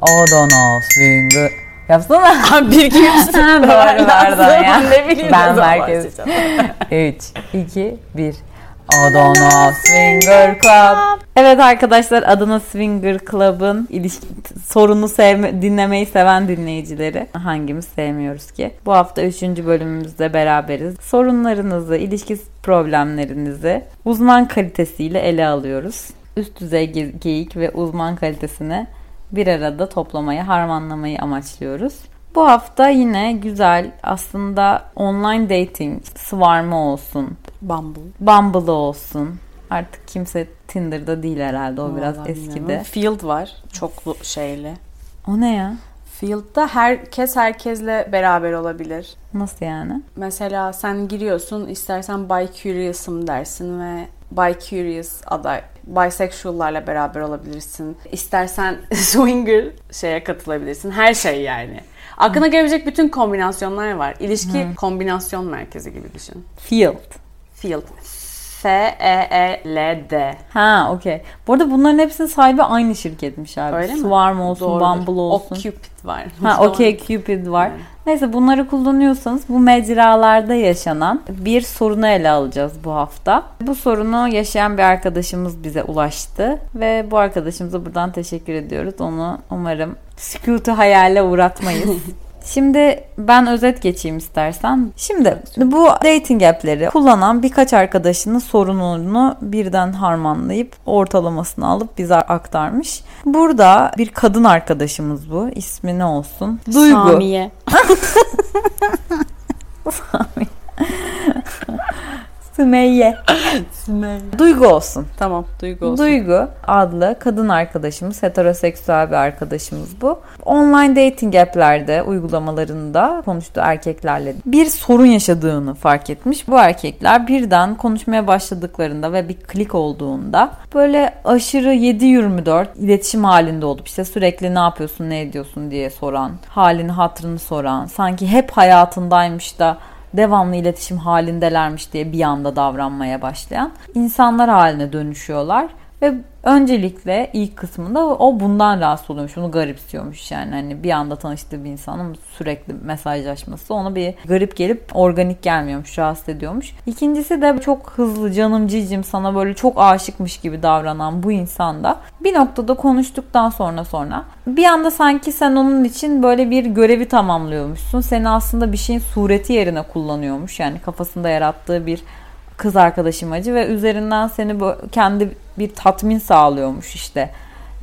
Know swinger. Yapsana. bir iki üç. Doğru pardon ya. Ne bileyim Ben merkez. başlayacağım. 3, 2, 1. Adana Swinger Club. Evet arkadaşlar Adana Swinger Club'ın ilişki sorunu sevme, dinlemeyi seven dinleyicileri hangimiz sevmiyoruz ki? Bu hafta 3. bölümümüzde beraberiz. Sorunlarınızı, ilişki problemlerinizi uzman kalitesiyle ele alıyoruz. Üst düzey ge- geyik ve uzman kalitesini bir arada toplamayı, harmanlamayı amaçlıyoruz. Bu hafta yine güzel aslında online dating, Swarm'ı olsun, Bumble. Bumble olsun. Artık kimse Tinder'da değil herhalde. O biraz Vallahi eskidi. bilmiyorum. Field var. Çoklu şeyli. O ne ya? Field'da herkes herkesle beraber olabilir. Nasıl yani? Mesela sen giriyorsun istersen bi curious'ım dersin ve bi curious aday bisexual'larla beraber olabilirsin. İstersen swinger şeye katılabilirsin. Her şey yani. Aklına gelebilecek bütün kombinasyonlar var. İlişki kombinasyon merkezi gibi düşün. Field. Field. F-E-E-L-D. Ha okey. Bu arada bunların hepsinin sahibi aynı şirketmiş abi. Öyle mi? Swarm olsun, Doğrudur. Bumble olsun. Cupid var. Ha okey Cupid var. Evet. Neyse bunları kullanıyorsanız bu mecralarda yaşanan bir sorunu ele alacağız bu hafta. Bu sorunu yaşayan bir arkadaşımız bize ulaştı ve bu arkadaşımıza buradan teşekkür ediyoruz. Onu umarım sükutu hayale uğratmayız. Şimdi ben özet geçeyim istersen. Şimdi bu dating app'leri kullanan birkaç arkadaşının sorununu birden harmanlayıp ortalamasını alıp bize aktarmış. Burada bir kadın arkadaşımız bu. İsmi ne olsun? Duygu. Samiye. Sümeyye. Duygu olsun. Tamam. Duygu olsun. Duygu adlı kadın arkadaşımız, heteroseksüel bir arkadaşımız bu. Online dating app'lerde, uygulamalarında konuştuğu erkeklerle bir sorun yaşadığını fark etmiş. Bu erkekler birden konuşmaya başladıklarında ve bir klik olduğunda böyle aşırı 7-24 iletişim halinde olup işte sürekli ne yapıyorsun, ne ediyorsun diye soran, halini hatırını soran, sanki hep hayatındaymış da devamlı iletişim halindelermiş diye bir anda davranmaya başlayan insanlar haline dönüşüyorlar. Ve öncelikle ilk kısmında o bundan rahatsız oluyormuş. Bunu garipsiyormuş yani. Hani bir anda tanıştığı bir insanın sürekli mesajlaşması ona bir garip gelip organik gelmiyormuş. Rahatsız ediyormuş. İkincisi de çok hızlı canım cicim sana böyle çok aşıkmış gibi davranan bu insan da bir noktada konuştuktan sonra sonra bir anda sanki sen onun için böyle bir görevi tamamlıyormuşsun. Seni aslında bir şeyin sureti yerine kullanıyormuş. Yani kafasında yarattığı bir kız arkadaş imajı ve üzerinden seni kendi bir tatmin sağlıyormuş işte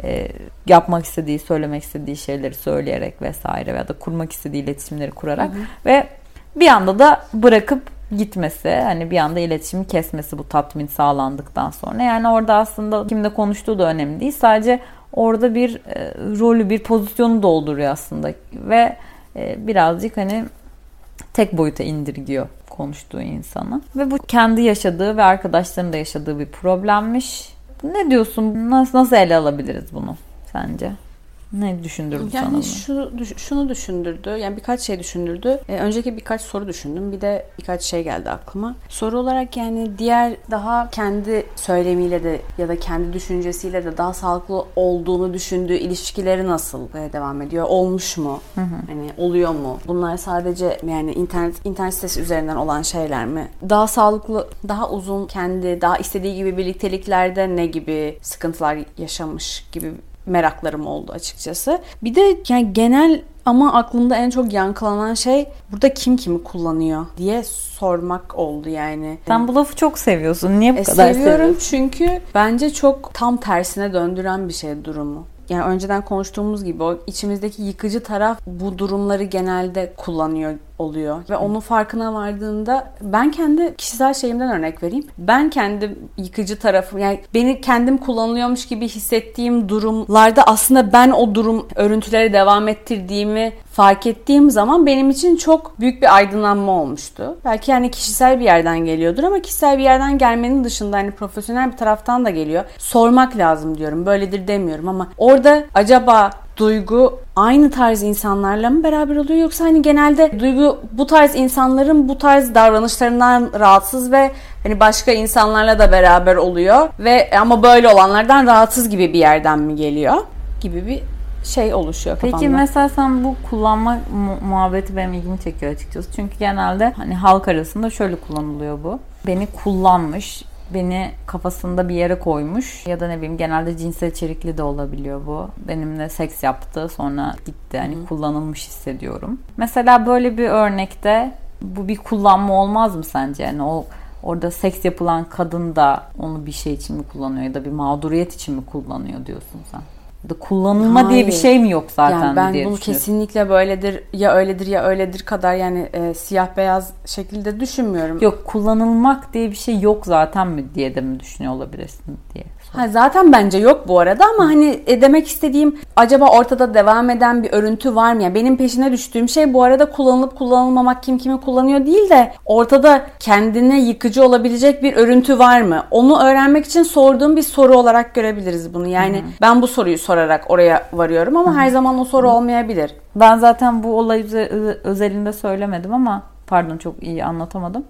Ee, yapmak istediği, söylemek istediği şeyleri söyleyerek vesaire veya da kurmak istediği iletişimleri kurarak ve bir anda da bırakıp gitmesi hani bir anda iletişimi kesmesi bu tatmin sağlandıktan sonra yani orada aslında kimle konuştuğu da önemli değil sadece orada bir e, rolü bir pozisyonu dolduruyor aslında ve e, birazcık hani tek boyuta indirgiyor konuştuğu insanı. Ve bu kendi yaşadığı ve arkadaşlarının da yaşadığı bir problemmiş. Ne diyorsun? Nasıl, nasıl ele alabiliriz bunu sence? Ne düşündürdü sana bunu? Yani şu, şunu düşündürdü. Yani birkaç şey düşündürdü. Ee, önceki birkaç soru düşündüm. Bir de birkaç şey geldi aklıma. Soru olarak yani diğer daha kendi söylemiyle de ya da kendi düşüncesiyle de daha sağlıklı olduğunu düşündüğü ilişkileri nasıl e, devam ediyor? Olmuş mu? Hani oluyor mu? Bunlar sadece yani internet internet sitesi üzerinden olan şeyler mi? Daha sağlıklı, daha uzun kendi daha istediği gibi birlikteliklerde ne gibi sıkıntılar yaşamış gibi meraklarım oldu açıkçası. Bir de yani genel ama aklımda en çok yankılanan şey burada kim kimi kullanıyor diye sormak oldu yani. Sen bu lafı çok seviyorsun. Niye bu E, kadar seviyorum seviyorsun? çünkü bence çok tam tersine döndüren bir şey durumu. Yani önceden konuştuğumuz gibi o içimizdeki yıkıcı taraf bu durumları genelde kullanıyor oluyor. Ve onun farkına vardığında ben kendi kişisel şeyimden örnek vereyim. Ben kendi yıkıcı tarafım yani beni kendim kullanılıyormuş gibi hissettiğim durumlarda aslında ben o durum örüntüleri devam ettirdiğimi fark ettiğim zaman benim için çok büyük bir aydınlanma olmuştu. Belki yani kişisel bir yerden geliyordur ama kişisel bir yerden gelmenin dışında hani profesyonel bir taraftan da geliyor. Sormak lazım diyorum. Böyledir demiyorum ama orada acaba Duygu aynı tarz insanlarla mı beraber oluyor yoksa hani genelde Duygu bu tarz insanların bu tarz davranışlarından rahatsız ve hani başka insanlarla da beraber oluyor ve ama böyle olanlardan rahatsız gibi bir yerden mi geliyor gibi bir şey oluşuyor kafamda. Peki mesela sen bu kullanma mu- muhabbeti benim ilgimi çekiyor açıkçası. Çünkü genelde hani halk arasında şöyle kullanılıyor bu. Beni kullanmış, beni kafasında bir yere koymuş ya da ne bileyim genelde cinsel içerikli de olabiliyor bu. Benimle seks yaptı sonra gitti hani kullanılmış hissediyorum. Mesela böyle bir örnekte bu bir kullanma olmaz mı sence? Yani o orada seks yapılan kadın da onu bir şey için mi kullanıyor ya da bir mağduriyet için mi kullanıyor diyorsun sen? Kullanılma diye bir Hayır. şey mi yok zaten yani ben diye bunu kesinlikle böyledir ya öyledir ya öyledir kadar yani e, siyah beyaz şekilde düşünmüyorum. Yok kullanılmak diye bir şey yok zaten mi diye de mi düşünüyor olabilirsin diye. Ha, zaten bence yok bu arada ama hani e, demek istediğim acaba ortada devam eden bir örüntü var mı? Yani benim peşine düştüğüm şey bu arada kullanılıp kullanılmamak kim kimi kullanıyor değil de ortada kendine yıkıcı olabilecek bir örüntü var mı? Onu öğrenmek için sorduğum bir soru olarak görebiliriz bunu. Yani ben bu soruyu sorarak oraya varıyorum ama her zaman o soru olmayabilir. Ben zaten bu olay özelinde söylemedim ama pardon çok iyi anlatamadım.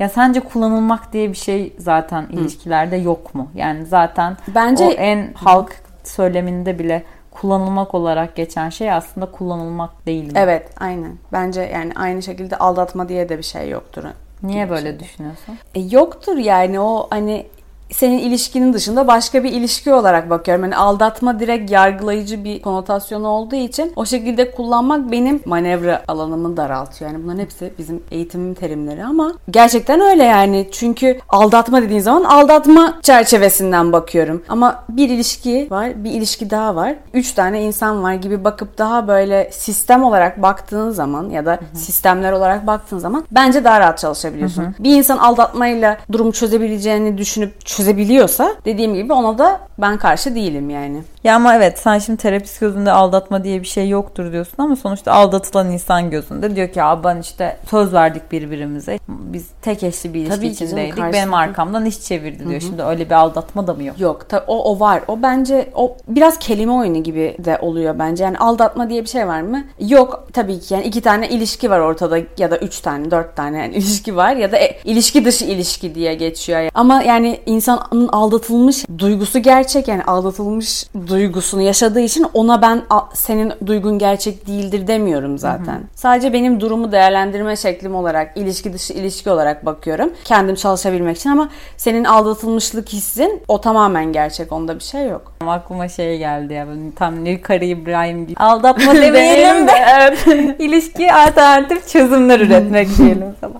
Ya sence kullanılmak diye bir şey zaten ilişkilerde yok mu? Yani zaten Bence- o en halk söyleminde bile kullanılmak olarak geçen şey aslında kullanılmak değil mi? Evet, aynen. Bence yani aynı şekilde aldatma diye de bir şey yoktur. Niye böyle düşünüyorsun? E, yoktur yani o hani senin ilişkinin dışında başka bir ilişki olarak bakıyorum. Yani aldatma direkt yargılayıcı bir konotasyonu olduğu için o şekilde kullanmak benim manevra alanımı daraltıyor. Yani bunların hepsi bizim eğitimim terimleri ama gerçekten öyle yani. Çünkü aldatma dediğin zaman aldatma çerçevesinden bakıyorum. Ama bir ilişki var, bir ilişki daha var. Üç tane insan var gibi bakıp daha böyle sistem olarak baktığın zaman ya da sistemler olarak baktığın zaman bence daha rahat çalışabiliyorsun. Bir insan aldatmayla durumu çözebileceğini düşünüp çözebiliyorsa dediğim gibi ona da ben karşı değilim yani. Ya ama evet sen şimdi terapist gözünde aldatma diye bir şey yoktur diyorsun ama sonuçta aldatılan insan gözünde diyor ki abi ben işte söz verdik birbirimize. Biz tek eşli bir ilişki Tabii canım, içindeydik. karşılıklı. Benim arkamdan iş çevirdi diyor. Şimdi öyle bir aldatma da mı yok? Yok o, o var. O bence o biraz kelime oyunu gibi de oluyor bence. Yani aldatma diye bir şey var mı? Yok tabii ki. Yani iki tane ilişki var ortada ya da üç tane, dört tane yani ilişki var ya da e, ilişki dışı ilişki diye geçiyor. Ama yani insanın aldatılmış duygusu gerçek yani aldatılmış duygusunu yaşadığı için ona ben "A- senin duygun gerçek değildir demiyorum zaten. Sadece benim durumu değerlendirme şeklim olarak ilişki dışı ilişki olarak bakıyorum. Kendim çalışabilmek için ama senin aldatılmışlık hissin o tamamen gerçek. Onda bir şey yok. Ama aklıma şey geldi ya böyle tam Nilkara İbrahim gibi. Aldatma demeyelim de ilişki alternatif çözümler üretmek diyelim sana.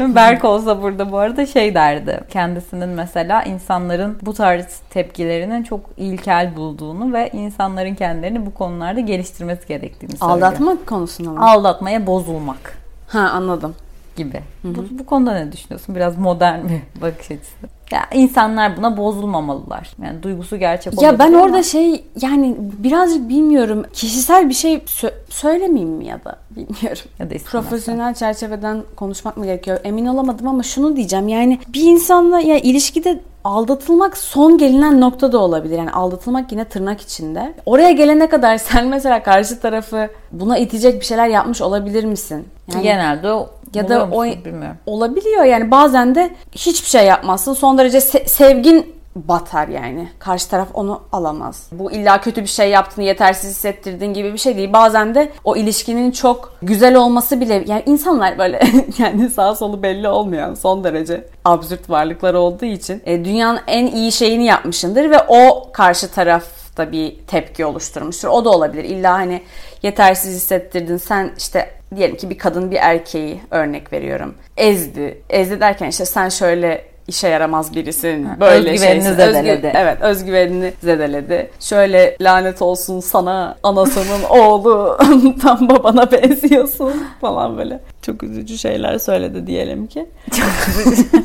Berk olsa burada bu arada şey derdi. Kendisinin mesela insanların bu tarz tepkilerinin çok ilkel bulduğunu ve insanların kendilerini bu konularda geliştirmesi gerektiğini söylüyor. Aldatma konusunda mı? Aldatmaya bozulmak Ha anladım. Gibi. Bu, bu konuda ne düşünüyorsun? Biraz modern bir bakış açısı. Ya insanlar buna bozulmamalılar. Yani duygusu gerçek Ya ben orada ama- şey yani birazcık bilmiyorum kişisel bir şey sö- söylemeyeyim mi ya da bilmiyorum. ya da. Profesyonel çerçeveden konuşmak mı gerekiyor? Emin olamadım ama şunu diyeceğim. Yani bir insanla ya ilişkide aldatılmak son gelinen nokta da olabilir. Yani aldatılmak yine tırnak içinde. Oraya gelene kadar sen mesela karşı tarafı buna itecek bir şeyler yapmış olabilir misin? Yani genelde o ya da oluyor o bilmiyorum. olabiliyor yani bazen de hiçbir şey yapmazsın. Son derece se- sevgin batar yani. Karşı taraf onu alamaz. Bu illa kötü bir şey yaptığını yetersiz hissettirdiğin gibi bir şey değil. Bazen de o ilişkinin çok güzel olması bile yani insanlar böyle yani sağ solu belli olmayan son derece absürt varlıklar olduğu için e, dünyanın en iyi şeyini yapmışındır ve o karşı tarafta bir tepki oluşturmuştur. O da olabilir. İlla hani yetersiz hissettirdin. Sen işte diyelim ki bir kadın bir erkeği örnek veriyorum. Ezdi. Ezdi derken işte sen şöyle işe yaramaz birisin. Böyle özgüvenini şeysin. zedeledi. evet özgüvenini zedeledi. Şöyle lanet olsun sana anasının oğlu tam babana benziyorsun falan böyle. Çok üzücü şeyler söyledi diyelim ki. Çok üzücü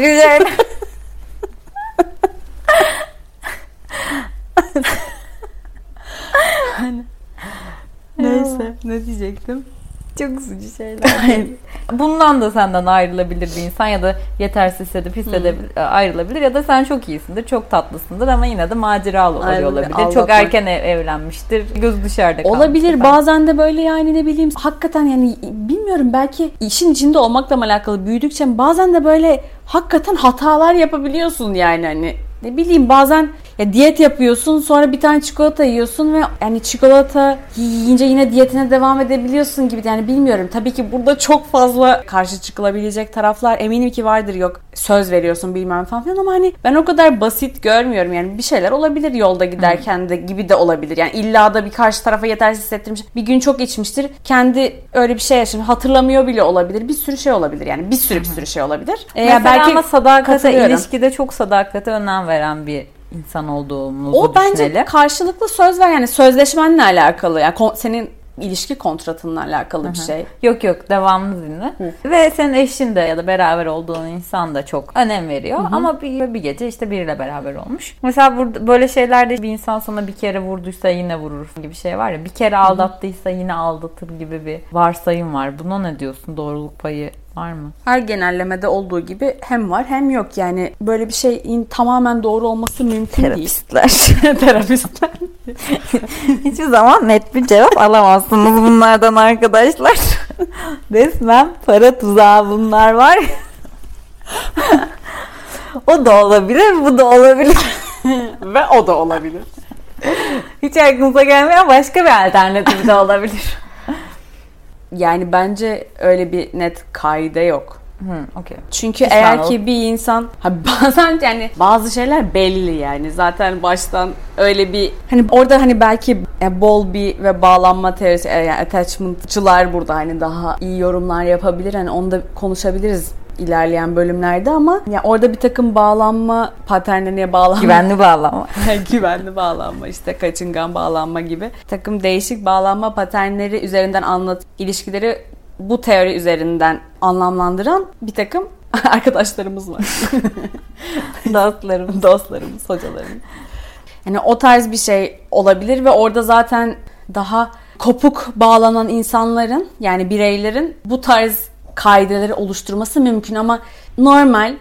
şeyler. Neyse ne diyecektim? Çok üzücü şeyler. Bundan da senden ayrılabilir bir insan ya da yetersiz hissedip hissedebilir, ayrılabilir ya da sen çok iyisindir, çok tatlısındır ama yine de maceralı oluyor Ayrılır, olabilir. aldatmak. Çok erken ev- evlenmiştir, göz dışarıda kalmıştır Olabilir falan. bazen de böyle yani ne bileyim hakikaten yani bilmiyorum belki işin içinde olmakla alakalı büyüdükçe bazen de böyle hakikaten hatalar yapabiliyorsun yani hani ne bileyim bazen ya diyet yapıyorsun sonra bir tane çikolata yiyorsun ve yani çikolata yiyince yine diyetine devam edebiliyorsun gibi yani bilmiyorum. Tabii ki burada çok fazla karşı çıkılabilecek taraflar eminim ki vardır yok söz veriyorsun bilmem falan filan ama hani ben o kadar basit görmüyorum yani bir şeyler olabilir yolda giderken de gibi de olabilir. Yani illa da bir karşı tarafa yetersiz hissettirmiş. Bir gün çok içmiştir. Kendi öyle bir şey yaşamış. Hatırlamıyor bile olabilir. Bir sürü şey olabilir yani. Bir sürü bir sürü şey olabilir. Ee, Mesela belki ama sadakate ilişkide çok sadakate önem veren bir insan olduğumuzu o düşünelim. O bence karşılıklı söz ver yani sözleşmenle alakalı. Yani senin ilişki kontratınla alakalı Hı-hı. bir şey. Yok yok devamlı dinle. Hı. Ve senin eşin de ya da beraber olduğun insan da çok önem veriyor. Hı-hı. Ama bir, bir gece işte biriyle beraber olmuş. Mesela burada böyle şeylerde bir insan sana bir kere vurduysa yine vurur gibi şey var ya. Bir kere aldattıysa yine aldatır gibi bir varsayım var. Buna ne diyorsun? Doğruluk payı Var mı? Her genellemede olduğu gibi hem var hem yok. Yani böyle bir şeyin tamamen doğru olması mümkün Terapistler. değil. Terapistler. Hiçbir zaman net bir cevap alamazsınız bunlardan arkadaşlar. Resmen para tuzağı bunlar var. o da olabilir, bu da olabilir. Ve o da olabilir. Hiç aklınıza gelmeyen başka bir alternatif de olabilir. Yani bence öyle bir net kaide yok. Hmm, okay. Çünkü Hiç eğer ki bir insan ha bazen yani bazı şeyler belli yani zaten baştan öyle bir hani orada hani belki e, bol bir ve bağlanma teorisi e, yani attachment'çılar burada hani daha iyi yorumlar yapabilir hani onu da konuşabiliriz ilerleyen bölümlerde ama ya orada bir takım bağlanma paternlerine bağlanma. Güvenli bağlanma. güvenli bağlanma işte kaçıngan bağlanma gibi. takım değişik bağlanma paternleri üzerinden anlat ilişkileri bu teori üzerinden anlamlandıran bir takım arkadaşlarımız var. Dostlarımız. Dostlarımız, hocalarımız. Yani o tarz bir şey olabilir ve orada zaten daha kopuk bağlanan insanların yani bireylerin bu tarz kaideleri oluşturması mümkün ama normal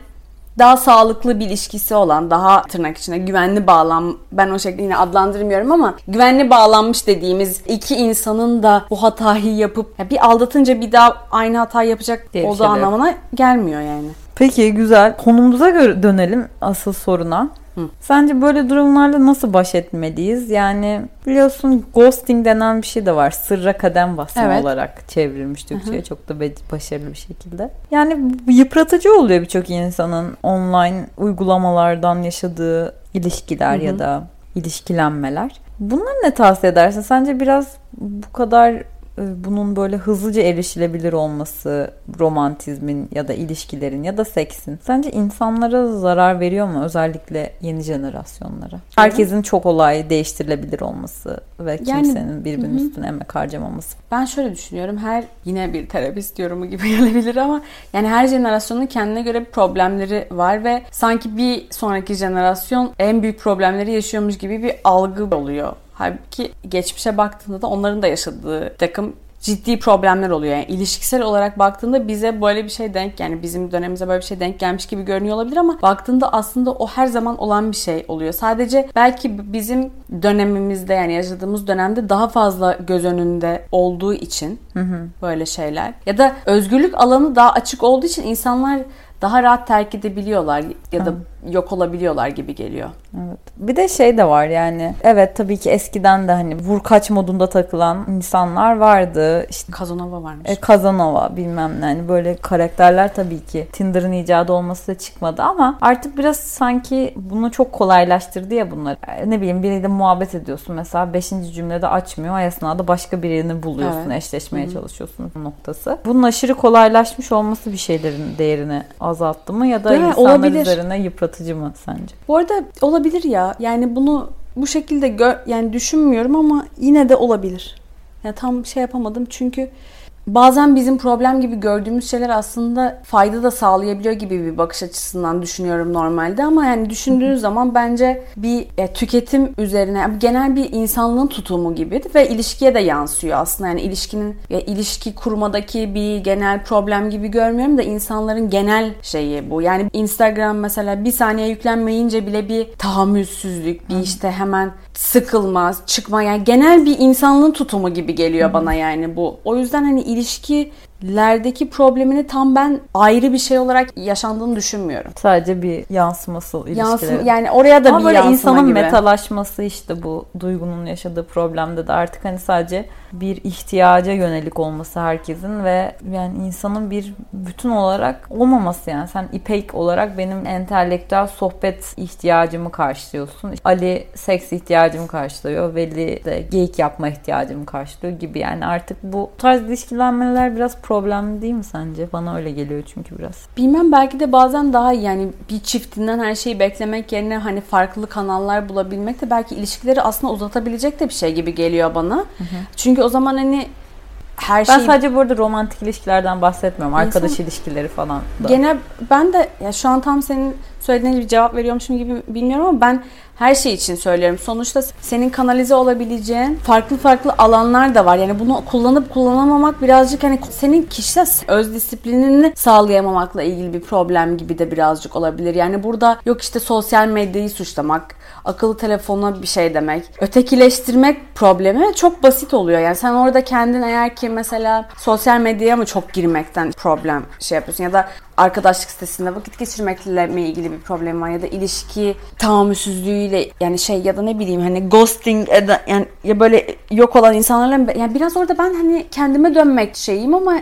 daha sağlıklı bir ilişkisi olan, daha tırnak içinde güvenli bağlan, ben o şekilde yine adlandırmıyorum ama güvenli bağlanmış dediğimiz iki insanın da bu hatayı yapıp ya bir aldatınca bir daha aynı hata yapacak Diye olduğu anlamına gelmiyor yani. Peki güzel. Konumuza göre dönelim asıl soruna. Hı. Sence böyle durumlarla nasıl baş etmeliyiz? Yani biliyorsun ghosting denen bir şey de var. Sırra kadem basma evet. olarak çevrilmiş Türkçe'ye. Çok da başarılı bir şekilde. Yani yıpratıcı oluyor birçok insanın online uygulamalardan yaşadığı ilişkiler Hı-hı. ya da ilişkilenmeler. Bunları ne tavsiye edersin? Sence biraz bu kadar bunun böyle hızlıca erişilebilir olması romantizmin ya da ilişkilerin ya da seksin sence insanlara zarar veriyor mu özellikle yeni jenerasyonlara? Herkesin çok olay değiştirilebilir olması ve kimsenin yani, birbirinin hı. üstüne emek harcamaması. Ben şöyle düşünüyorum. Her yine bir terapist yorumu gibi gelebilir ama yani her jenerasyonun kendine göre problemleri var ve sanki bir sonraki jenerasyon en büyük problemleri yaşıyormuş gibi bir algı oluyor Halbuki geçmişe baktığında da onların da yaşadığı takım ciddi problemler oluyor. Yani ilişkisel olarak baktığında bize böyle bir şey denk yani bizim dönemimize böyle bir şey denk gelmiş gibi görünüyor olabilir ama baktığında aslında o her zaman olan bir şey oluyor. Sadece belki bizim dönemimizde yani yaşadığımız dönemde daha fazla göz önünde olduğu için hı hı. böyle şeyler ya da özgürlük alanı daha açık olduğu için insanlar daha rahat terk edebiliyorlar ya da Hı. Yok olabiliyorlar gibi geliyor. Evet. Bir de şey de var yani. Evet tabii ki eskiden de hani vur kaç modunda takılan insanlar vardı. İşte Kazanova varmış. E, Kazanova bilmem ne. Yani böyle karakterler tabii ki Tinder'ın icadı olması da çıkmadı ama artık biraz sanki bunu çok kolaylaştırdı ya bunlar. E, ne bileyim biriyle muhabbet ediyorsun mesela 5. cümlede açmıyor. O esnada başka birini buluyorsun. Evet. Eşleşmeye Hı-hı. çalışıyorsun noktası. Bunun aşırı kolaylaşmış olması bir şeylerin değerini azalttı mı ya da Değil insanlar Olabilir. üzerine yıpratıcı mı sence? Bu arada olabilir ya. Yani bunu bu şekilde gö- yani düşünmüyorum ama yine de olabilir. Yani tam şey yapamadım çünkü bazen bizim problem gibi gördüğümüz şeyler aslında fayda da sağlayabiliyor gibi bir bakış açısından düşünüyorum normalde. Ama yani düşündüğünüz zaman bence bir e, tüketim üzerine genel bir insanlığın tutumu gibi ve ilişkiye de yansıyor aslında. Yani ilişkinin ya ilişki kurmadaki bir genel problem gibi görmüyorum da insanların genel şeyi bu. Yani Instagram mesela bir saniye yüklenmeyince bile bir tahammülsüzlük, bir işte hemen sıkılmaz, çıkma yani genel bir insanlığın tutumu gibi geliyor bana yani bu. O yüzden hani ilişki lerdeki problemini tam ben ayrı bir şey olarak yaşandığını düşünmüyorum. Sadece bir yansıması ilişkileri. Yansım, yani oraya da Ama bir böyle yansıma insanın gibi. metalaşması işte bu duygunun yaşadığı problemde de artık hani sadece bir ihtiyaca yönelik olması herkesin ve yani insanın bir bütün olarak olmaması yani sen İpek olarak benim entelektüel sohbet ihtiyacımı karşılıyorsun. Ali seks ihtiyacımı karşılıyor. Veli de geyik yapma ihtiyacımı karşılıyor gibi yani artık bu tarz ilişkilenmeler biraz problemli değil mi sence? Bana öyle geliyor çünkü biraz. Bilmem belki de bazen daha iyi yani bir çiftinden her şeyi beklemek yerine hani farklı kanallar bulabilmek de belki ilişkileri aslında uzatabilecek de bir şey gibi geliyor bana. Çünkü o zaman hani her Ben şey sadece burada romantik ilişkilerden bahsetmiyorum. Arkadaş ilişkileri falan da. Gene ben de ya şu an tam senin söylediğin bir cevap veriyormuşum gibi bilmiyorum ama ben her şey için söylüyorum. Sonuçta senin kanalize olabileceğin farklı farklı alanlar da var. Yani bunu kullanıp kullanamamak birazcık hani senin kişisel öz disiplinini sağlayamamakla ilgili bir problem gibi de birazcık olabilir. Yani burada yok işte sosyal medyayı suçlamak, akıllı telefona bir şey demek, ötekileştirmek problemi çok basit oluyor. Yani sen orada kendin eğer ki mesela sosyal medyaya mı çok girmekten problem şey yapıyorsun ya da arkadaşlık sitesinde vakit geçirmekle mi ilgili bir problem var ya da ilişki tahammülsüzlüğüyle yani şey ya da ne bileyim hani ghosting yani ya böyle yok olan insanlarla yani biraz orada ben hani kendime dönmek şeyim ama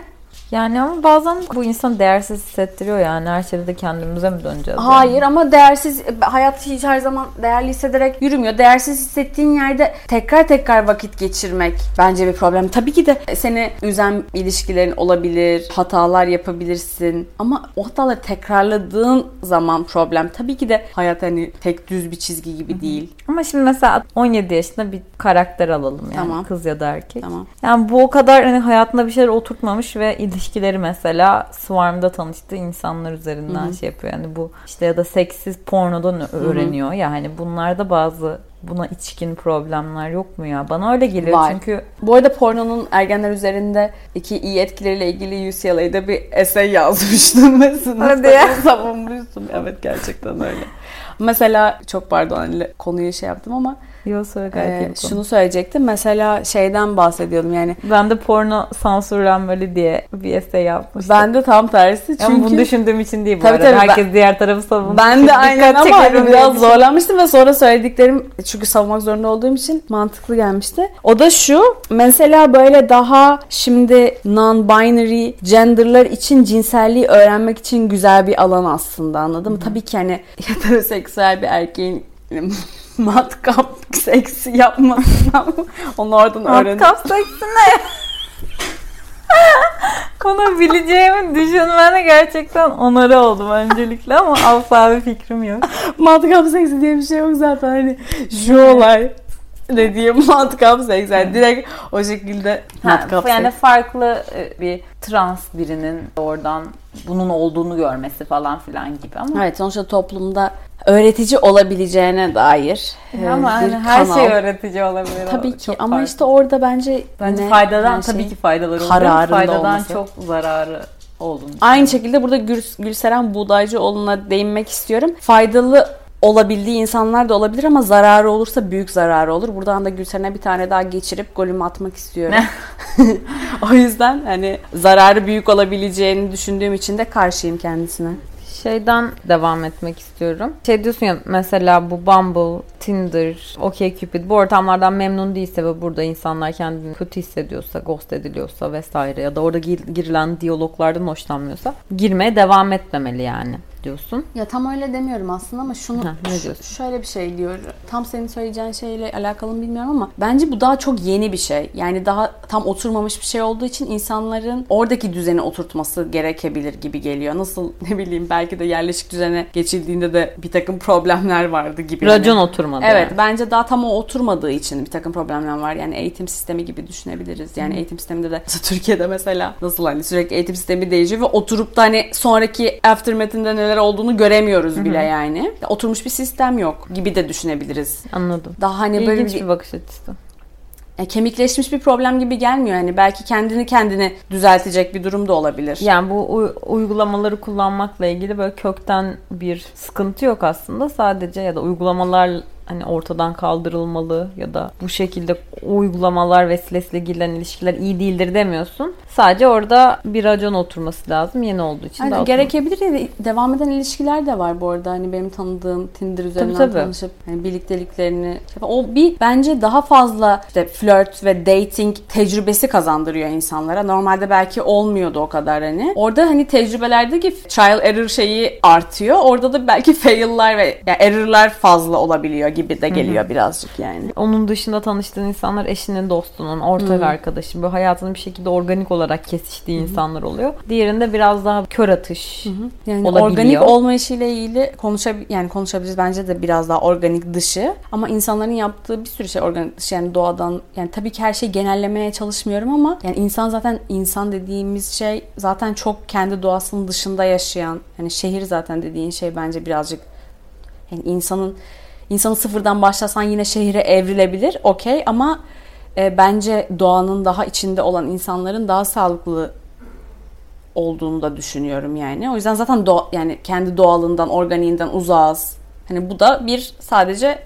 Yani ama bazen bu insan değersiz hissettiriyor yani. Her şeyde de kendimize mi döneceğiz? yani? Hayır ama değersiz hayat hiç her zaman değerli hissederek yürümüyor. Değersiz hissettiğin yerde tekrar tekrar vakit geçirmek bence bir problem. Tabii ki de seni üzen ilişkilerin olabilir, hatalar yapabilirsin ama o hataları tekrarladığın zaman problem. Tabii ki de hayat hani tek düz bir çizgi gibi değil. Ama şimdi mesela 17 yaşında bir karakter alalım yani. Tamam. Kız ya da erkek. Tamam. Yani bu o kadar hani hayatında bir şeyler oturtmamış ve ilişkileri mesela Swarm'da tanıştığı insanlar üzerinden şey yapıyor. Yani bu işte ya da seksiz pornodan öğreniyor. Yani bunlarda bazı buna içkin problemler yok mu ya? Bana öyle geliyor Var. çünkü Bu arada pornonun ergenler üzerinde iki iyi etkileriyle ilgili UCLA'da bir essay yazmıştım ve Hadi ya. sınıfta savunmuştum. Evet gerçekten öyle. Mesela çok pardon hani konuyu şey yaptım ama Yok söyle gayet e, konu. şunu söyleyecektim. Mesela şeyden bahsediyordum yani Ben de porno sansürlenmeli diye bir essay yapmıştım. ben de tam tersi Ama bunu çünkü düşündüğüm için değil bu Tabii arada. tabii, ben- Herkes diğer tarafı savundu. ben de aynen ama hani biraz zorlanmıştım ve sonra söylediklerim çünkü savunmak zorunda olduğum için mantıklı gelmişti. O da şu mesela böyle daha şimdi non-binary genderlar için cinselliği öğrenmek için güzel bir alan aslında anladın mı? Tabii ki hani heteroseksüel bir erkeğin matkap seksi yapmasından onu oradan öğrenip Matkap seksi ne? Bunu bileceğimi düşünmene gerçekten onarı oldum öncelikle ama asla bir fikrim yok. matkap seksi diye bir şey yok zaten. Hani şu olay dediğim matkap seksi. Yani direkt o şekilde matkap Ha, yani farklı e, bir trans birinin oradan bunun olduğunu görmesi falan filan gibi ama Evet sonuçta toplumda öğretici olabileceğine dair e, ama bir hani her kanal. şey öğretici olabilir. Tabii ki çok ama farklı. işte orada bence bence ne, faydadan her tabii şey- ki faydaları oluyor. Faydadan olması. çok zararı olduğunu Aynı şekilde burada Gül, Gülseren Buğdaycıoğlu'na değinmek istiyorum. Faydalı olabildiği insanlar da olabilir ama zararı olursa büyük zararı olur. Buradan da Gülseren'e bir tane daha geçirip golümü atmak istiyorum. o yüzden hani zararı büyük olabileceğini düşündüğüm için de karşıyım kendisine. Şeyden devam etmek istiyorum. Şey diyorsun ya mesela bu Bumble, Tinder, OkCupid bu ortamlardan memnun değilse ve burada insanlar kendini kötü hissediyorsa, ghost ediliyorsa vesaire ya da orada gir- girilen diyaloglardan hoşlanmıyorsa girmeye devam etmemeli yani diyorsun. Ya tam öyle demiyorum aslında ama şunu Ha, ne diyorsun? şöyle bir şey diyor. Tam senin söyleyeceğin şeyle alakalı mı bilmiyorum ama bence bu daha çok yeni bir şey. Yani daha tam oturmamış bir şey olduğu için insanların oradaki düzeni oturtması gerekebilir gibi geliyor. Nasıl ne bileyim belki de yerleşik düzene geçildiğinde de bir takım problemler vardı gibi. Racon Hani- oturmadı. Evet yani. bence daha tam o oturmadığı için bir takım problemler var. Yani eğitim sistemi gibi düşünebiliriz. Yani eğitim sisteminde de Türkiye'de mesela nasıl hani sürekli eğitim sistemi değişiyor ve oturup da hani sonraki aftermath'inde neler olduğunu göremiyoruz bile yani. Oturmuş bir sistem yok gibi de düşünebiliriz. Anladım. Daha hani böyle İlginç bir, bir bakış açısı. E, kemikleşmiş bir problem gibi gelmiyor. Yani belki kendini kendini düzeltecek bir durum da olabilir. Yani bu uy- uygulamaları kullanmakla ilgili böyle kökten bir sıkıntı yok aslında. Sadece ya da uygulamalar hani ortadan kaldırılmalı ya da bu şekilde uygulamalar vesilesiyle girilen ilişkiler iyi değildir demiyorsun. Sadece orada bir racon oturması lazım yeni olduğu için. Yani gerekebilir ya devam eden ilişkiler de var bu arada. Hani benim tanıdığım Tinder üzerinden tabii, tabii. tanışıp hani birlikteliklerini o bir bence daha fazla işte flört ve dating tecrübesi kazandırıyor insanlara. Normalde belki olmuyordu o kadar hani. Orada hani tecrübelerdeki trial error şeyi artıyor. Orada da belki fail'lar ve yani error'lar fazla olabiliyor gibi de geliyor Hı-hı. birazcık yani. Onun dışında tanıştığın insanlar eşinin, dostunun, ortak Hı-hı. arkadaşın, böyle hayatının bir şekilde organik olarak kesiştiği Hı-hı. insanlar oluyor. Diğerinde biraz daha kör atış Hı-hı. yani olabiliyor. Organik olma işiyle ilgili konuşab yani konuşabiliriz bence de biraz daha organik dışı ama insanların yaptığı bir sürü şey organik dışı yani doğadan yani tabii ki her şeyi genellemeye çalışmıyorum ama yani insan zaten insan dediğimiz şey zaten çok kendi doğasının dışında yaşayan yani şehir zaten dediğin şey bence birazcık yani insanın insanı sıfırdan başlasan yine şehire evrilebilir okey ama e, bence doğanın daha içinde olan insanların daha sağlıklı olduğunu da düşünüyorum yani. O yüzden zaten doğa, yani kendi doğalından, organiğinden uzağız. Hani bu da bir sadece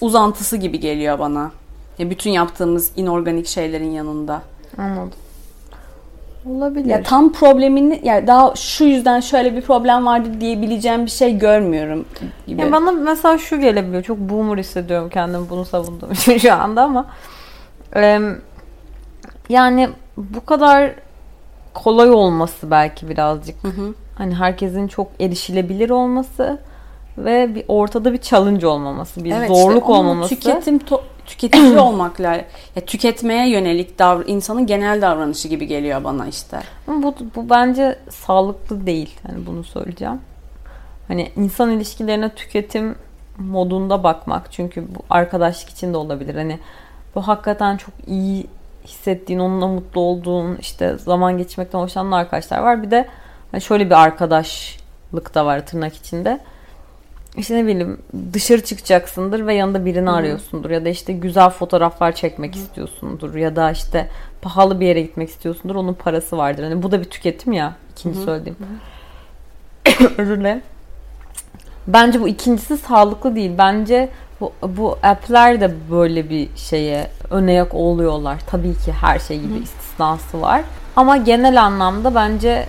uzantısı gibi geliyor bana. Ya bütün yaptığımız inorganik şeylerin yanında. Anladım. Olabilir. Ya tam problemini yani daha şu yüzden şöyle bir problem vardı diyebileceğim bir şey görmüyorum gibi. Ya bana mesela şu gelebiliyor. Çok boomer hissediyorum kendimi bunu savunduğum için şu anda ama yani bu kadar kolay olması belki birazcık. Hı hı. Hani herkesin çok erişilebilir olması ve bir ortada bir challenge olmaması, bir evet, zorluk işte olmaması. Tüketim to- tüketici olmakla ya tüketmeye yönelik davr insanın genel davranışı gibi geliyor bana işte. Ama bu bu bence sağlıklı değil. Hani bunu söyleyeceğim. Hani insan ilişkilerine tüketim modunda bakmak çünkü bu arkadaşlık için de olabilir. Hani bu hakikaten çok iyi hissettiğin, onunla mutlu olduğun, işte zaman geçirmekten hoşlanan arkadaşlar var. Bir de hani şöyle bir arkadaşlık da var tırnak içinde. İşte ne bileyim dışarı çıkacaksındır ve yanında birini Hı. arıyorsundur ya da işte güzel fotoğraflar çekmek Hı. istiyorsundur ya da işte pahalı bir yere gitmek istiyorsundur onun parası vardır. Hani bu da bir tüketim ya ikinci Hı. söylediğim. Özür dilerim. Bence bu ikincisi sağlıklı değil. Bence bu, bu app'ler de böyle bir şeye önayak oluyorlar. Tabii ki her şey gibi Hı. istisnası var. Ama genel anlamda bence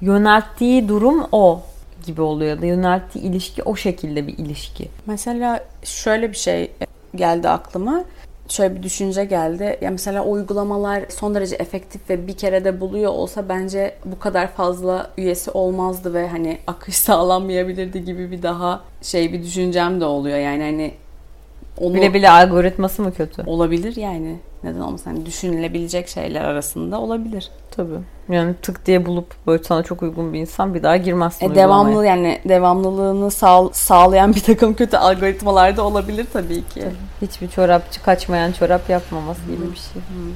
yönelttiği durum o gibi oluyor da yönelttiği ilişki o şekilde bir ilişki. Mesela şöyle bir şey geldi aklıma. Şöyle bir düşünce geldi. Ya mesela uygulamalar son derece efektif ve bir kere de buluyor olsa bence bu kadar fazla üyesi olmazdı ve hani akış sağlanmayabilirdi gibi bir daha şey bir düşüncem de oluyor. Yani hani onu bile bile algoritması mı kötü? Olabilir yani. Neden olmasın? Hani düşünülebilecek şeyler arasında olabilir. Tabii. Yani tık diye bulup böyle sana çok uygun bir insan bir daha girmezsin e, Devamlı yani devamlılığını sağ, sağlayan bir takım kötü algoritmalar da olabilir tabii ki. Tabii. Hiçbir çorapçı kaçmayan çorap yapmaması gibi bir şey. Hı.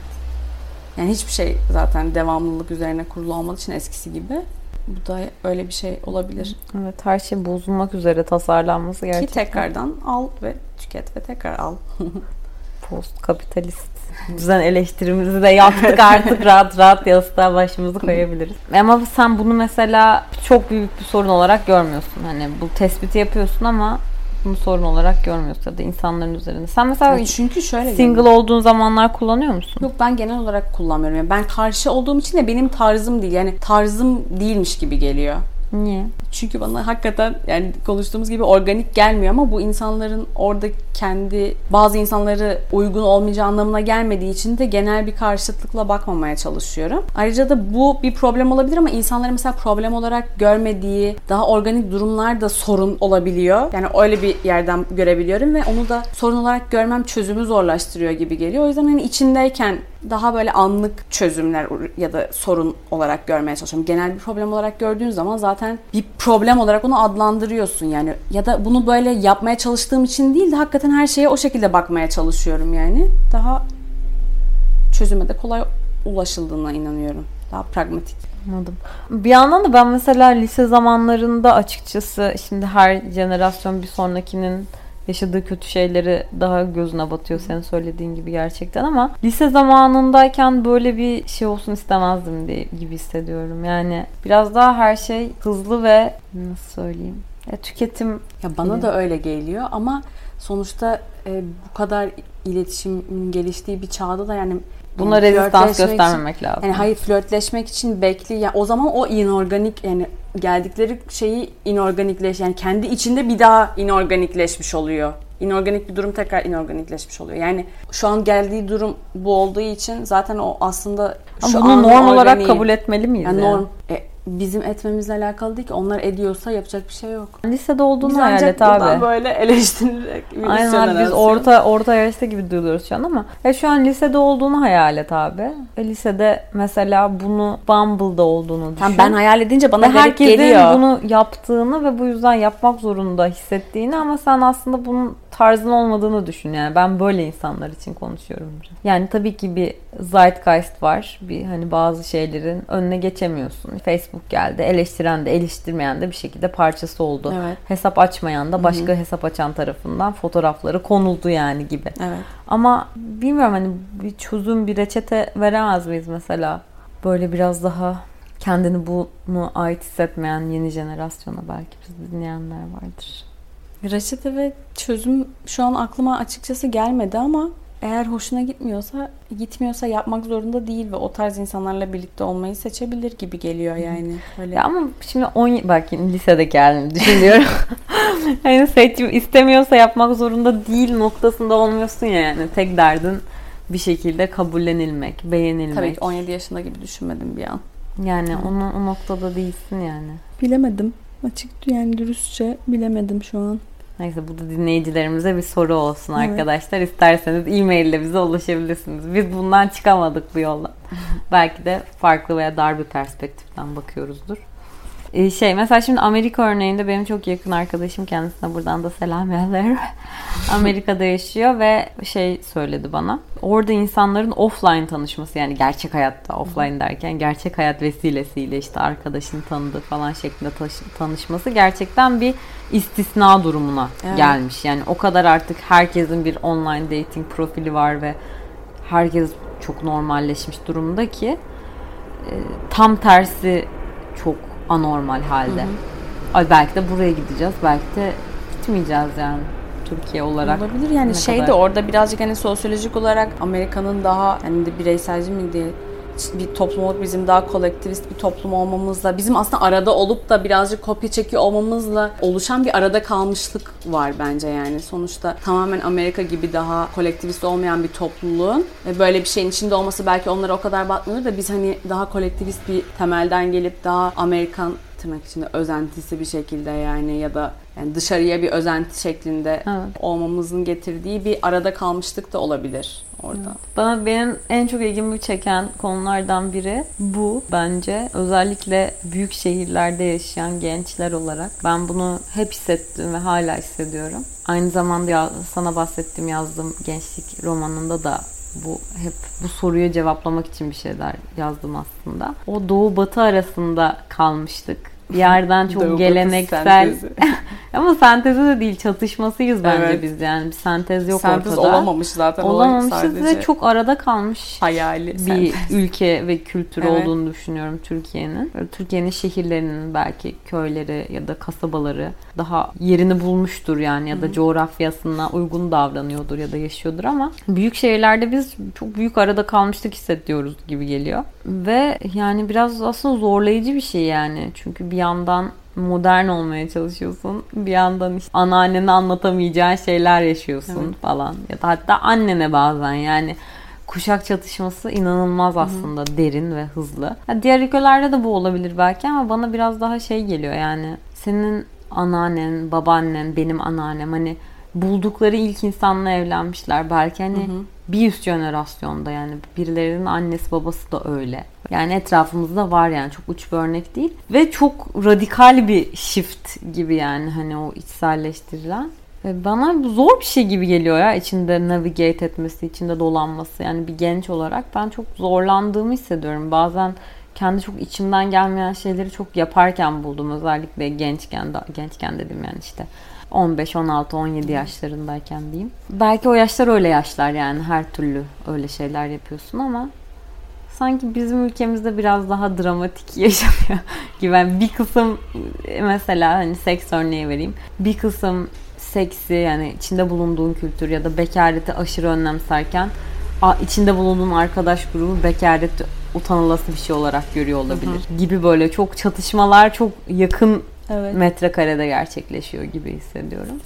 Yani hiçbir şey zaten devamlılık üzerine kurulu olmadığı için eskisi gibi. Bu da öyle bir şey olabilir. Evet her şey bozulmak üzere tasarlanması gerçekten. Ki tekrardan al ve tüket ve tekrar al. Post kapitalist düzen eleştirimizi de yaptık artık rahat rahat yastığa başımızı koyabiliriz. Ama sen bunu mesela çok büyük bir sorun olarak görmüyorsun. Hani bu tespiti yapıyorsun ama bunu sorun olarak görmüyorsun ya da insanların üzerinde. Sen mesela evet, çünkü şöyle single yani. olduğun zamanlar kullanıyor musun? Yok ben genel olarak kullanmıyorum. Yani ben karşı olduğum için de benim tarzım değil. Yani tarzım değilmiş gibi geliyor. Niye? Çünkü bana hakikaten yani konuştuğumuz gibi organik gelmiyor ama bu insanların orada kendi bazı insanları uygun olmayacağı anlamına gelmediği için de genel bir karşıtlıkla bakmamaya çalışıyorum. Ayrıca da bu bir problem olabilir ama insanların mesela problem olarak görmediği daha organik durumlar da sorun olabiliyor. Yani öyle bir yerden görebiliyorum ve onu da sorun olarak görmem çözümü zorlaştırıyor gibi geliyor. O yüzden hani içindeyken daha böyle anlık çözümler ya da sorun olarak görmeye çalışıyorum. Genel bir problem olarak gördüğün zaman zaten bir problem olarak onu adlandırıyorsun yani. Ya da bunu böyle yapmaya çalıştığım için değil de hakikaten her şeye o şekilde bakmaya çalışıyorum yani. Daha çözüme de kolay ulaşıldığına inanıyorum. Daha pragmatik. Anladım. Bir yandan da ben mesela lise zamanlarında açıkçası şimdi her jenerasyon bir sonrakinin yaşadığı kötü şeyleri daha gözüne batıyor senin söylediğin gibi gerçekten ama lise zamanındayken böyle bir şey olsun istemezdim diye gibi hissediyorum. Yani biraz daha her şey hızlı ve nasıl söyleyeyim? Ya tüketim ya bana da öyle geliyor ama sonuçta e, bu kadar iletişimin geliştiği bir çağda da yani Buna rezistans göstermemek için, lazım. Yani hayır flörtleşmek için bekli yani o zaman o inorganik yani geldikleri şeyi inorganikleş yani kendi içinde bir daha inorganikleşmiş oluyor. İnorganik bir durum tekrar inorganikleşmiş oluyor. Yani şu an geldiği durum bu olduğu için zaten o aslında Ama şu bunu anın norm olarak organiği. kabul etmeli miyiz? yani yani? norm e, bizim etmemizle alakalı değil ki. Onlar ediyorsa yapacak bir şey yok. Lisede olduğunu Biz hayal et abi. buradan böyle eleştirerek bir Aynen abi biz orta orta yaşta gibi duyuluyoruz şu an ama ya şu an lisede olduğunu hayal et abi. E, lisede mesela bunu Bumble'da olduğunu düşün. Tamam, ben hayal edince bana ve garip herkesin geliyor. bunu yaptığını ve bu yüzden yapmak zorunda hissettiğini ama sen aslında bunun tarzın olmadığını düşün yani. Ben böyle insanlar için konuşuyorum. Yani tabii ki bir zeitgeist var. Bir hani bazı şeylerin önüne geçemiyorsun. Facebook geldi. Eleştiren de eleştirmeyen de bir şekilde parçası oldu. Evet. Hesap açmayan da başka hesap açan tarafından fotoğrafları konuldu yani gibi. Evet. Ama bilmiyorum hani bir çözüm, bir reçete veremez miyiz mesela? Böyle biraz daha kendini bunu ait hissetmeyen yeni jenerasyona belki biz dinleyenler vardır. Reçete ve çözüm şu an aklıma açıkçası gelmedi ama eğer hoşuna gitmiyorsa gitmiyorsa yapmak zorunda değil ve o tarz insanlarla birlikte olmayı seçebilir gibi geliyor yani. Öyle. Ya ama şimdi 10 bak yine lisedeki halimi düşünüyorum. hani seçim istemiyorsa yapmak zorunda değil noktasında olmuyorsun ya yani. Tek derdin bir şekilde kabullenilmek, beğenilmek. Tabii ki 17 yaşında gibi düşünmedim bir an. Yani onu o noktada değilsin yani. Bilemedim. Açık yani dürüstçe bilemedim şu an. Neyse bu da dinleyicilerimize bir soru olsun Evet. arkadaşlar. İsterseniz e-mail ile bize ulaşabilirsiniz. Biz bundan çıkamadık bu yoldan. Belki de farklı veya dar bir perspektiften bakıyoruzdur. Ee, şey mesela şimdi Amerika örneğinde benim çok yakın arkadaşım kendisine buradan da selam yolluyorum. Amerika'da yaşıyor ve şey söyledi bana. Orada insanların offline tanışması yani gerçek hayatta offline derken gerçek hayat vesilesiyle işte arkadaşını tanıdığı falan şeklinde tanışması gerçekten bir istisna durumuna Evet. gelmiş. Yani o kadar artık herkesin bir online dating profili var ve herkes çok normalleşmiş durumda ki e, tam tersi çok anormal halde. Ay belki de buraya gideceğiz, belki de gitmeyeceğiz yani Türkiye olarak. Olabilir yani Ne şey de orada birazcık hani sosyolojik olarak Amerika'nın daha hani de bireyselci miydi? Bir toplum olup bizim daha kolektivist bir toplum olmamızla bizim aslında arada olup da birazcık kopya çekiyor olmamızla oluşan bir arada kalmışlık var bence yani. Sonuçta tamamen Amerika gibi daha kolektivist olmayan bir topluluğun ve böyle bir şeyin içinde olması belki onlara o kadar batmıyor da biz hani daha kolektivist bir temelden gelip daha Amerikan tırnak içinde özentisi bir şekilde yani ya da yani dışarıya bir özenti şeklinde Evet. olmamızın getirdiği bir arada kalmışlık da olabilir orada. Bana benim en çok ilgimi çeken konulardan biri bu bence. Özellikle büyük şehirlerde yaşayan gençler olarak ben bunu hep hissettim ve hala hissediyorum. Aynı zamanda ya, sana bahsettiğim yazdığım gençlik romanında da bu hep bu soruyu cevaplamak için bir şeyler yazdım aslında. O doğu batı arasında kalmıştık. Bir yerden çok Doğu geleneksel ama sentezi de değil çatışmasıyız bence Evet. biz yani bir sentez yok Sentez ortada. olamamış zaten. Olamamışız ve çok arada kalmış hayali bir sentez. ülke ve kültür Evet. olduğunu düşünüyorum Türkiye'nin. Türkiye'nin şehirlerinin belki köyleri ya da kasabaları daha yerini bulmuştur yani ya da coğrafyasına uygun davranıyordur ya da yaşıyordur ama büyük şehirlerde biz çok büyük arada kalmışlık hissediyoruz gibi geliyor. Ve yani biraz aslında zorlayıcı bir şey yani. Çünkü bir yandan modern olmaya çalışıyorsun. Bir yandan işte anneannene anlatamayacağın şeyler yaşıyorsun Evet. falan. Ya da hatta annene bazen yani kuşak çatışması inanılmaz aslında derin ve hızlı. Ha, diğer ülkelerde de bu olabilir belki ama bana biraz daha şey geliyor yani senin anneannen, babaannen, benim anneannem hani buldukları ilk insanla evlenmişler. Belki hani bir üst jenerasyonda yani birilerinin annesi babası da öyle. Yani etrafımızda var yani çok uç bir örnek değil. Ve çok radikal bir shift gibi yani hani o içselleştirilen. Bana zor bir şey gibi geliyor ya içinde navigate etmesi, içinde dolanması. Yani bir genç olarak ben çok zorlandığımı hissediyorum. Bazen kendi çok içimden gelmeyen şeyleri çok yaparken buldum. Özellikle gençken, gençken dedim yani işte 15, 16, 17 yaşlarındayken diyeyim. Belki o yaşlar öyle yaşlar yani her türlü öyle şeyler yapıyorsun ama sanki bizim ülkemizde biraz daha dramatik yaşanıyor gibi. Yani bir kısım mesela hani seks örneği vereyim. Bir kısım seksi yani içinde bulunduğun kültür ya da bekareti aşırı önemserken a- içinde bulunduğun arkadaş grubu bekareti utanılası bir şey olarak görüyor olabilir gibi böyle çok çatışmalar çok yakın Evet. metrekarede gerçekleşiyor gibi hissediyorum.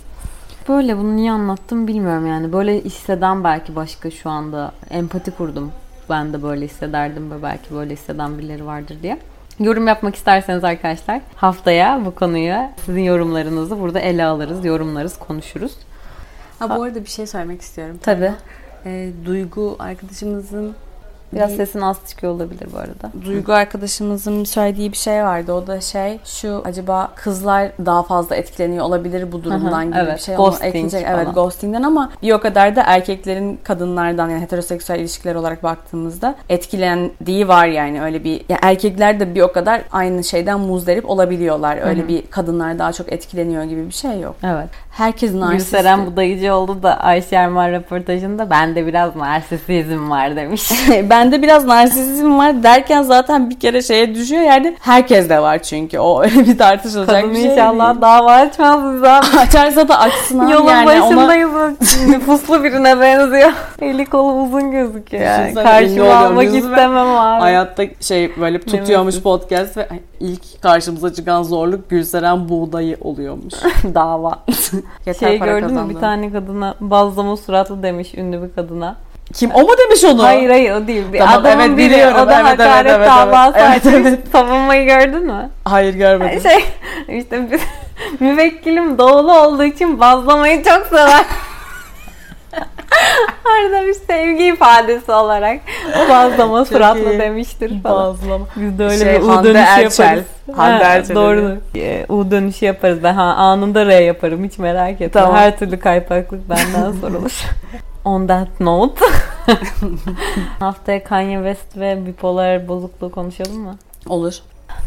Böyle bunu niye anlattım bilmiyorum yani. Böyle hisseden belki başka şu anda empati kurdum. Ben de böyle hissederdim ve belki böyle hisseden birileri vardır diye. Yorum yapmak isterseniz arkadaşlar haftaya bu konuyu sizin yorumlarınızı burada ele alırız, yorumlarız, konuşuruz. Ha bu arada bir şey söylemek istiyorum. Tabii. Ee, Duygu arkadaşımızın Biraz bir- sesin az çıkıyor olabilir bu arada. Duygu arkadaşımızın söylediği bir şey vardı. O da şey şu acaba kızlar daha fazla etkileniyor olabilir bu durumdan gibi evet, bir şey. ghosting Onu ekleyecek. falan. Evet ghostingden ama bir o kadar da erkeklerin kadınlardan yani heteroseksüel ilişkiler olarak baktığımızda etkilendiği var yani öyle bir ya erkekler de bir o kadar aynı şeyden muzdarip olabiliyorlar. Öyle Hı hı. bir kadınlar daha çok etkileniyor gibi bir şey yok. Evet. Herkesin narsist. Gülseren budayıcı oldu da Ayşe Erman röportajında bende biraz narsisizm var demiş. Bende biraz narsizm var derken zaten bir kere şeye düşüyor yani herkes de var çünkü o öyle bir tartışılacak Kadın bir şey inşallah değil. dava açmaz bize. Açarsa da açsın abi Yolun yani ona başındayız. Nüfuslu birine benziyor. Eli kolu uzun gözüküyor yani. Karşıma almak istemem abi. hayatta şey böyle tutuyormuş podcast ve ilk karşımıza çıkan zorluk Gülseren buğdayı oluyormuş. Dava. Şey gördün mü bir tane kadına bazlama suratlı demiş ünlü bir kadına. Kim o mu demiş onu? Hayır hayır o değil. Bir Tamam, adamın evet, biri biliyorum. o da Evet, hakaret evet, davası evet. Evet, evet. Savunmayı gördün mü? Hayır görmedim. Şey işte bir- müvekkilim doğulu olduğu için bazlamayı çok sever. Arada bir sevgi ifadesi olarak bazlama Çok suratlı iyi. demiştir falan. Bazlama. Biz de öyle Şey, bir U Hande dönüşü Erçel. yaparız. Hande Ha, Erçel Doğru. Ee, U dönüşü yaparız. Ben ha, anında R yaparım. Hiç merak etme. Tamam. Her türlü kaypaklık benden sorulur. On that note. Haftaya Kanye West ve bipolar bozukluğu konuşalım mı? Olur.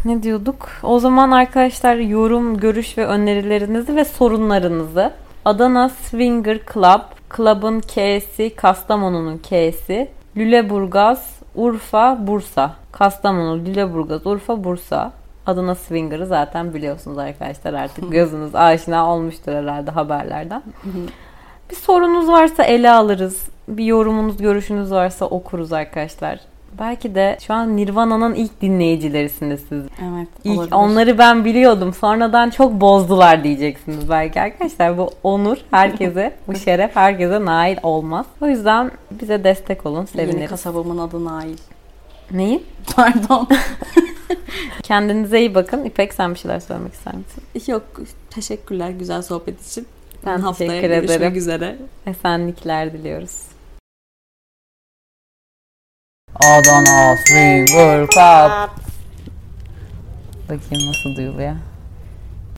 Ne diyorduk? O zaman arkadaşlar yorum, görüş ve önerilerinizi ve sorunlarınızı Adana Swinger Club, Club'ın K'si, Kastamonu'nun K'si, Lüleburgaz, Urfa, Bursa. Kastamonu, Lüleburgaz, Urfa, Bursa. Adana Swinger'ı zaten biliyorsunuz arkadaşlar artık gözünüz aşina olmuştur herhalde haberlerden. Bir sorunuz varsa ele alırız. Bir yorumunuz, görüşünüz varsa okuruz arkadaşlar. Belki de şu an Nirvana'nın ilk dinleyicilerisiniz siz. Evet. İlk olabilir. onları ben biliyordum. Sonradan çok bozdular diyeceksiniz belki arkadaşlar. Bu onur herkese, bu şeref herkese nail olmaz. O yüzden bize destek olun, Yeni seviniriz. kasabamın adı Nail. Neyi? Pardon. Kendinize iyi bakın. İpek sen bir şeyler söylemek ister misin? Yok teşekkürler güzel sohbet için. Ben Haftaya teşekkür görüşmek ederim. üzere. Esenlikler diliyoruz. Adana Swinger Club. Bakayım nasıl duyuluyor.